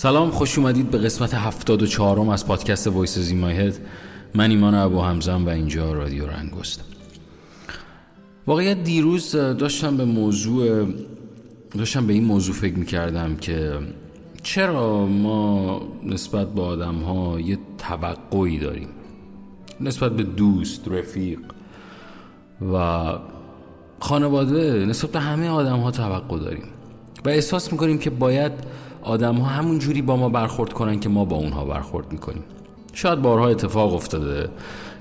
سلام خوش اومدید به قسمت هفتاد و چهارم از پادکست وایس زیمایهد من ایمان ابو همزم و اینجا رادیو رنگست واقعیت دیروز داشتم به موضوع داشتم به این موضوع فکر می‌کردم که چرا ما نسبت به آدم ها یه توقعی داریم؟ نسبت به دوست رفیق و خانواده نسبت به همه آدم ها توقع داریم. و احساس می‌کنیم که باید آدم ها همون جوری با ما برخورد کنن که ما با اونها برخورد می‌کنیم. شاید بارها اتفاق افتاده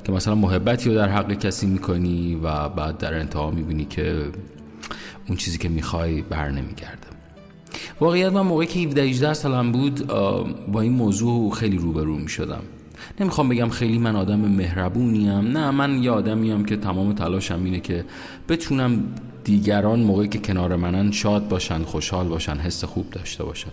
که مثلا محبتی رو در حق کسی می‌کنی و بعد در انتها می‌بینی که اون چیزی که می‌خوای بر نمیگرده. واقعیت من موقعی که 17 18 سالم بود با این موضوع خیلی روبرو می‌شدم. نمی‌خوام بگم خیلی من آدم مهربونیم نه من یه آدمیم که تمام تلاشم اینه که بتونم دیگران موقعی که کنار منن شاد باشن خوشحال باشن حس خوب داشته باشن.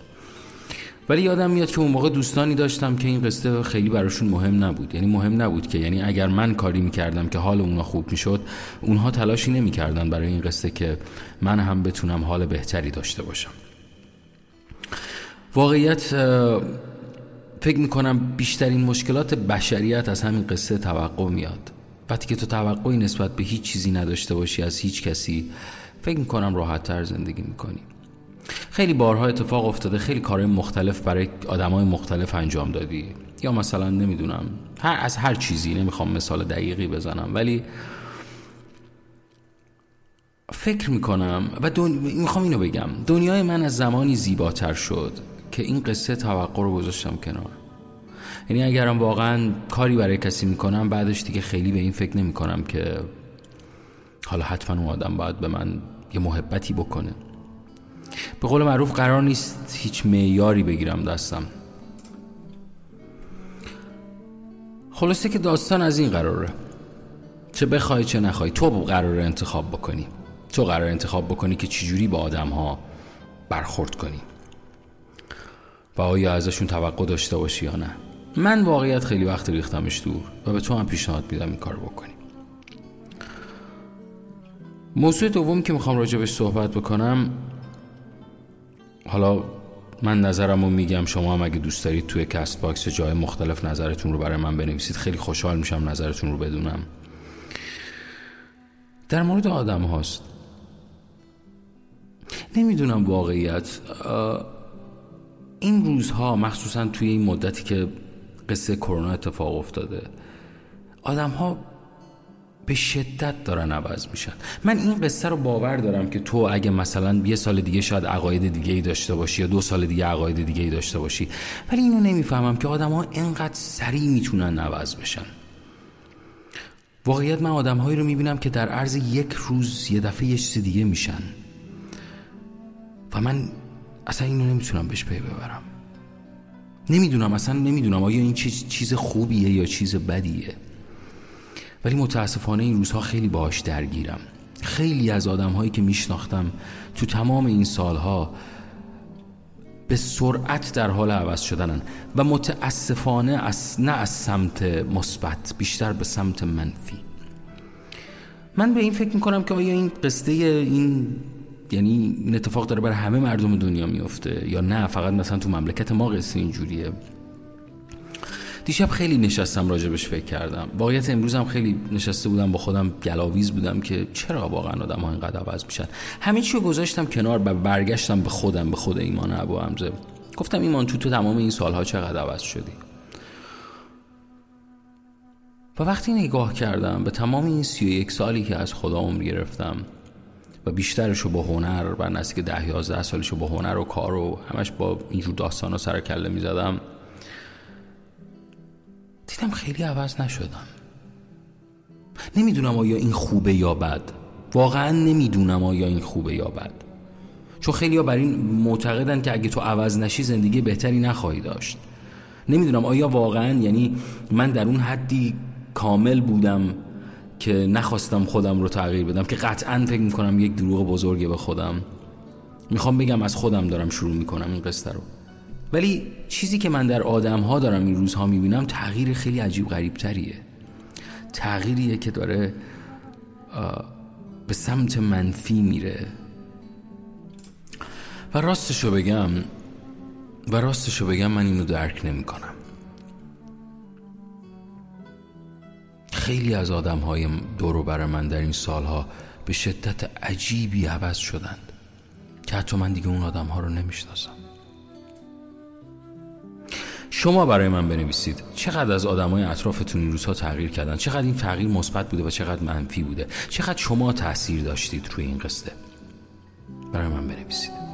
ولی یادم میاد که اون موقع دوستانی داشتم که این قصه خیلی براشون مهم نبود. یعنی مهم نبود که یعنی اگر من کاری می‌کردم که حال اونا خوب می‌شد اونها تلاشی نمی‌کردن برای این قصه که من هم بتونم حال بهتری داشته باشم. واقعیت فکر می‌کنم بیشترین مشکلات بشریت از همین قصه توقع میاد. وقتی که تو توقعی نسبت به هیچ چیزی نداشته باشی از هیچ کسی فکر می‌کنم راحت تر زندگی می‌کنی. خیلی بارها اتفاق افتاده خیلی کارهای مختلف برای آدمای مختلف انجام دادی. یا مثلا نمی‌دونم هر از هر چیزی نمی‌خوام مثال دقیقی بزنم ولی فکر می‌کنم و دن... می‌خوام اینو بگم. دنیای من از زمانی زیباتر شد که این قصه توقع رو گذاشتم کنار. یعنی اگرم واقعا کاری برای کسی می‌کنم بعدش دیگه خیلی به این فکر نمی‌کنم که حالا حتما اون آدم باید به من یه محبتی بکنه. به قول معروف قرار نیست هیچ معیاری بگیرم دستم. خلاصه که داستان از این قراره. چه بخوای چه نخوای. تو قرار انتخاب بکنی. تو قرار انتخاب بکنی که چجوری با آدم ها برخورد کنی. و آیا ازشون توقع داشته باشی یا نه. من واقعیت خیلی وقت ریختمش دور و به تو هم پیشنهاد میدم این کار بکنی. موضوع دوم که می‌خوام راجبش صحبت بکنم حالا من نظرم رو میگم شما هم اگه دوست دارید توی Castbox جای مختلف نظرتون رو برای من بنویسید خیلی خوشحال میشم نظرتون رو بدونم. در مورد آدم هاست. نمی‌دونم واقعیت. این روزها مخصوصا توی این مدتی که قصه کرونا اتفاق افتاده. آدم ها به شدت دارن عوض میشن. من این قصه رو باور دارم که تو اگه مثلا یه سال دیگه شاید عقاید دیگه ای داشته باشی یا دو سال دیگه عقاید دیگه ای داشته باشی ولی اینو نمی‌فهمم که آدم ها اینقدر سریع می‌تونن عوض بشن. واقعیت من آدم هایی رو می‌بینم که در عرض یک روز یه دفعه یه چیز دیگه میشن. و من اصلا اینو نمی‌تونم بهش پی ببرم. نمی‌دونم اصلا نمی‌دونم آیا این چیز چیز خوبیه یا چیز بدیه. ولی متاسفانه این روزها خیلی باهاش درگیرم. خیلی از آدم هایی که میشناختم تو تمام این سالها به سرعت در حال عوض شدنن و متاسفانه از نه از سمت مثبت بیشتر به سمت منفی. من به این فکر می‌کنم که آیا این قصه این یعنی این اتفاق داره برای همه مردم دنیا میفته. یا نه فقط مثلا تو مملکت ما قصه اینجوریه. دیشب خیلی نشستم راجبش فکر کردم. واقعیت امروزم خیلی نشسته بودم با خودم گلاویز بودم که چرا واقعا آدم ها اینقدر عوض میشن. همه چی گذاشتم کنار و برگشتم به خودم به خود ایمان ابو حمزه. گفتم ایمان تو تو تمام این سالها چقدر عوض شدی؟ و وقتی نگاه کردم به تمام این سی و یک سالی که از خدا عمر گرفتم و بیشترش رو با هنر و نزدیک ده یازده سالش رو با هنر و کار و همش با اینجور داستان سر کله می زدم دیدم خیلی عوض نشدم. نمی‌دونم آیا این خوبه یا بد. واقعا نمی‌دونم آیا این خوبه یا بد. چون خیلی ها بر این معتقدن که اگه تو عوض نشی زندگی بهتری نخواهی داشت. نمی‌دونم آیا واقعا یعنی من در اون حدی کامل بودم که نخواستم خودم رو تغییر بدم که قطعا فکر می‌کنم یک دروغ بزرگه به خودم. می‌خوام بگم از خودم دارم شروع می‌کنم این قصه رو. ولی چیزی که من در آدم ها دارم این روزها می‌بینم تغییر خیلی عجیب غریب تریه تغییریه که داره به سمت منفی میره. و راستش رو بگم و راستشو بگم من اینو درک نمی خیلی از آدم های دورو بر من در این سالها به شدت عجیبی عوض شدند که حتی من دیگه اون آدم ها رو نمی‌شناسم. شما برای من بنویسید چقدر از آدمای اطرافتون این روزها تغییر کردن چقدر این تغییر مثبت بوده و چقدر منفی بوده چقدر شما تاثیر داشتید روی این قصه. برای من بنویسید.